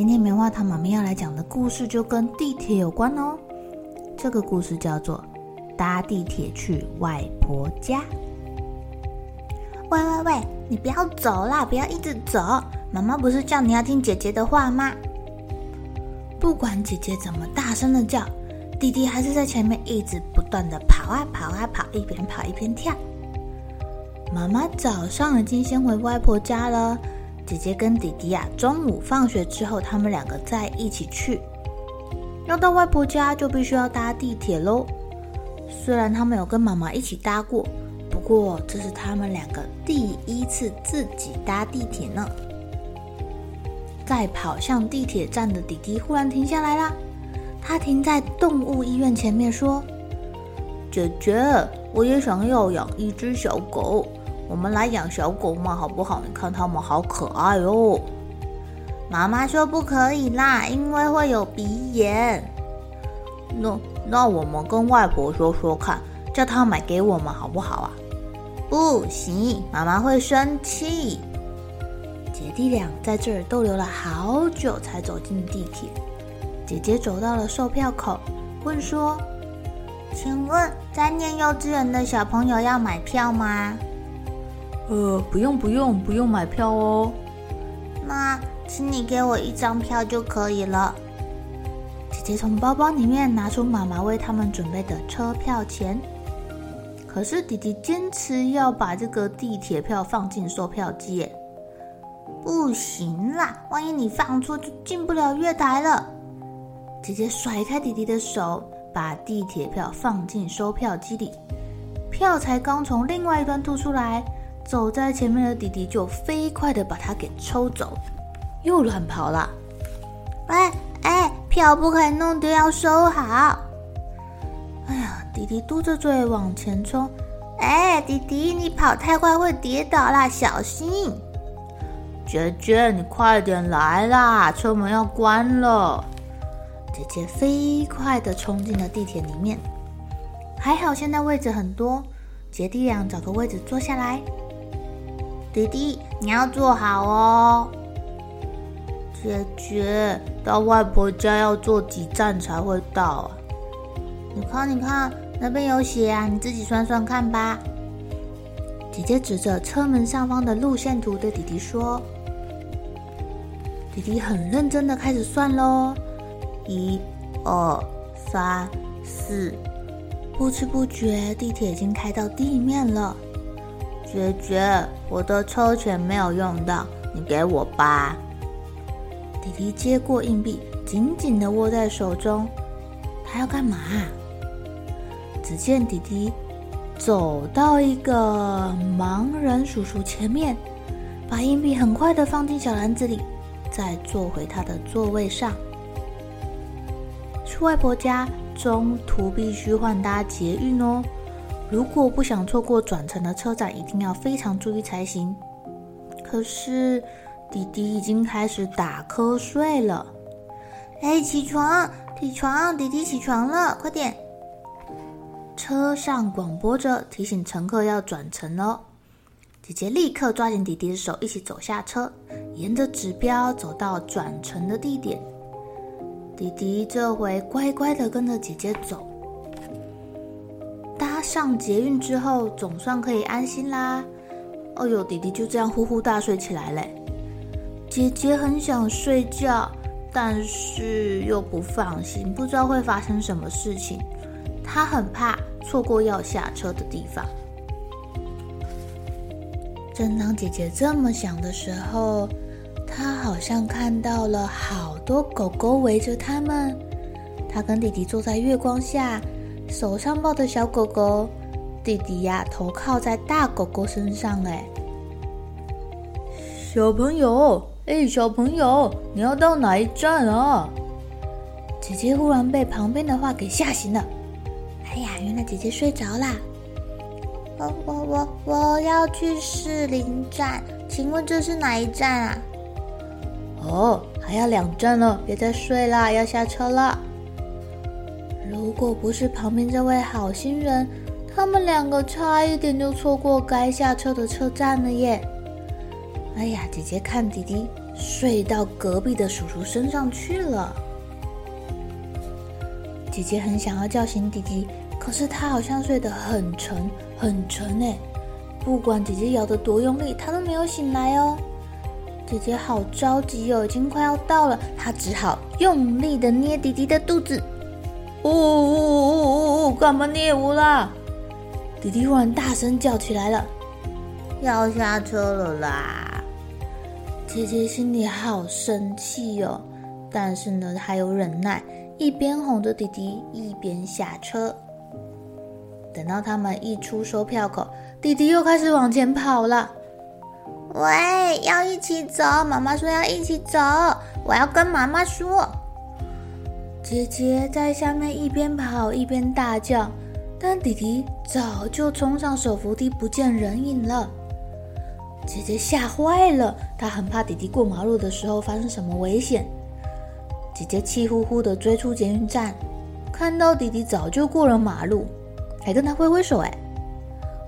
今天棉花糖妈咪要来讲的故事就跟地铁有关哦。这个故事叫做《搭地铁去外婆家》。喂喂喂，你不要走啦，不要一直走。妈妈不是叫你要听姐姐的话吗？不管姐姐怎么大声的叫，弟弟还是在前面一直不断的跑啊跑啊跑，一边跑一边跳。妈妈早上已经先回外婆家了。姐姐跟弟弟啊，中午放学之后，他们两个再一起去。要到外婆家，就必须要搭地铁喽。虽然他们有跟妈妈一起搭过，不过这是他们两个第一次自己搭地铁呢。在跑向地铁站的弟弟忽然停下来了，他停在动物医院前面说：“姐姐，我也想要养一只小狗。”我们来养小狗嘛，好不好？你看它们好可爱哦。妈妈说不可以啦，因为会有鼻炎。那那我们跟外婆说说看，叫她买给我们好不好啊？不行，妈妈会生气。姐弟俩在这儿逗留了好久，才走进地铁。姐姐走到了售票口，问说：“请问，在念幼稚园的小朋友要买票吗？”呃，不用不用不用买票哦。那请你给我一张票就可以了。姐姐从包包里面拿出妈妈为他们准备的车票钱。可是弟弟坚持要把这个地铁票放进售票机。不行啦，万一你放错就进不了月台了。姐姐甩开弟弟的手，把地铁票放进售票机里。票才刚从另外一端吐出来。走在前面的弟弟就飞快地把它给抽走，又乱跑了。哎哎，票不可以弄丢，要收好。哎呀，弟弟嘟着嘴往前冲。哎，弟弟，你跑太快会跌倒啦，小心！姐姐，你快点来啦，车门要关了。姐姐飞快地冲进了地铁里面。还好现在位置很多，姐弟俩找个位置坐下来。弟弟，你要坐好哦。姐姐，到外婆家要坐几站才会到啊？你看，你看，那边有写啊，你自己算算看吧。姐姐指着车门上方的路线图对弟弟说。弟弟很认真的开始算喽，一、二、三、四，不知不觉地铁已经开到地面了。姐姐，我的车钱没有用到，你给我吧。弟弟接过硬币，紧紧地握在手中。他要干嘛？只见弟弟走到一个盲人叔叔前面，把硬币很快地放进小篮子里，再坐回他的座位上。去外婆家，中途必须换搭捷运哦。如果不想错过转乘的车站，一定要非常注意才行。可是弟弟已经开始打瞌睡了。哎，起床，起床，弟弟起床了，快点！车上广播着提醒乘客要转乘哦。姐姐立刻抓紧弟弟的手，一起走下车，沿着指标走到转乘的地点。弟弟这回乖乖的跟着姐姐走。上捷运之后，总算可以安心啦。哦呦，弟弟就这样呼呼大睡起来嘞。姐姐很想睡觉，但是又不放心，不知道会发生什么事情。她很怕错过要下车的地方。正当姐姐这么想的时候，她好像看到了好多狗狗围着他们。她跟弟弟坐在月光下，手上抱着小狗狗，弟弟呀头靠在大狗狗身上。哎，小朋友。哎，小朋友，你要到哪一站啊？姐姐忽然被旁边的话给吓醒了。哎呀，原来姐姐睡着啦。我我我我要去士林站，请问这是哪一站啊？哦，还要两站了，别再睡啦，要下车了。如果不是旁边这位好心人，他们两个差一点就错过该下车的车站了耶。哎呀，姐姐看弟弟睡到隔壁的叔叔身上去了。姐姐很想要叫醒弟弟，可是他好像睡得很沉很沉哎，不管姐姐摇得多用力，他都没有醒来哦。姐姐好着急哦，已经快要到了，她只好用力的捏弟弟的肚子。哦哦哦哦哦，干嘛捏我啦？弟弟忽然大声叫起来了，要下车了啦！姐姐心里好生气哦，但是呢，还有忍耐，一边哄着弟弟，一边下车。等到他们一出售票口，弟弟又开始往前跑了。喂，要一起走？妈妈说要一起走，我要跟妈妈说。姐姐在下面一边跑一边大叫，但弟弟早就冲上手扶梯，不见人影了。姐姐吓坏了，她很怕弟弟过马路的时候发生什么危险。姐姐气呼呼地追出捷运站，看到弟弟早就过了马路，还跟他挥挥手。哎，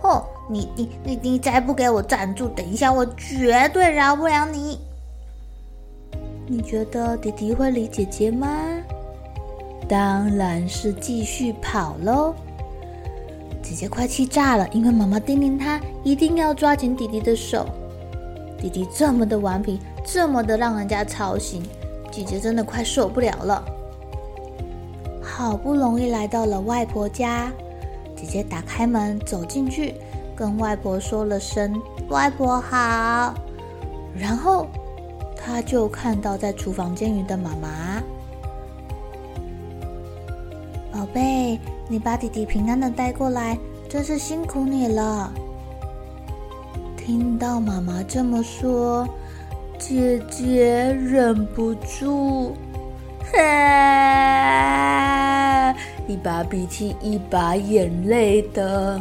嚯！你你你你再不给我站住，等一下我绝对饶不了你。你觉得弟弟会理姐姐吗？当然是继续跑喽。姐姐快气炸了，因为妈妈叮咛她一定要抓紧弟弟的手。弟弟这么的顽皮，这么的让人家操心，姐姐真的快受不了了。好不容易来到了外婆家，姐姐打开门走进去，跟外婆说了声“外婆好”，然后她就看到在厨房煎鱼的妈妈。宝贝。你把弟弟平安的带过来，真是辛苦你了。听到妈妈这么说，姐姐忍不住，哈，一把鼻涕一把眼泪的。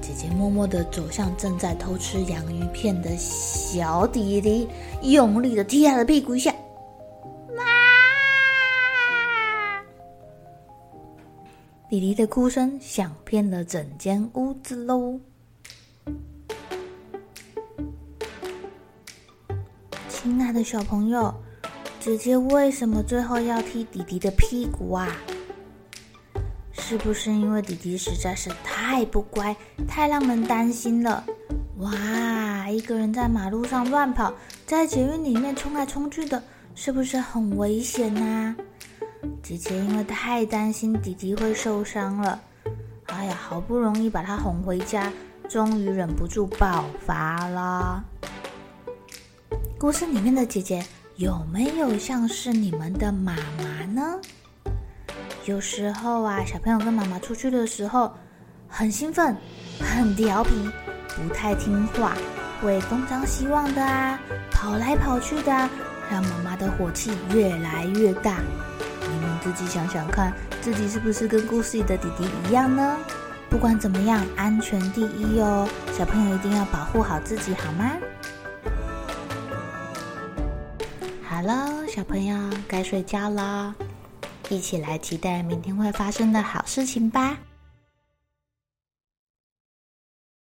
姐姐默默的走向正在偷吃洋芋片的小弟弟，用力的踢他的屁股一下。弟弟的哭声响遍了整间屋子喽！亲爱的小朋友，姐姐为什么最后要踢弟弟的屁股啊？是不是因为弟弟实在是太不乖，太让人担心了？哇，一个人在马路上乱跑，在捷运里面冲来冲去的，是不是很危险啊？姐姐因为太担心弟弟会受伤了，哎呀，好不容易把他哄回家，终于忍不住爆发了。故事里面的姐姐有没有像是你们的妈妈呢？有时候啊，小朋友跟妈妈出去的时候，很兴奋、很调皮，不太听话，会东张西望的啊，跑来跑去的啊，让妈妈的火气越来越大。自己想想看，自己是不是跟故事里的弟弟一样呢？不管怎么样，安全第一哦，小朋友一定要保护好自己，好吗？好了，小朋友该睡觉了，一起来期待明天会发生的好事情吧。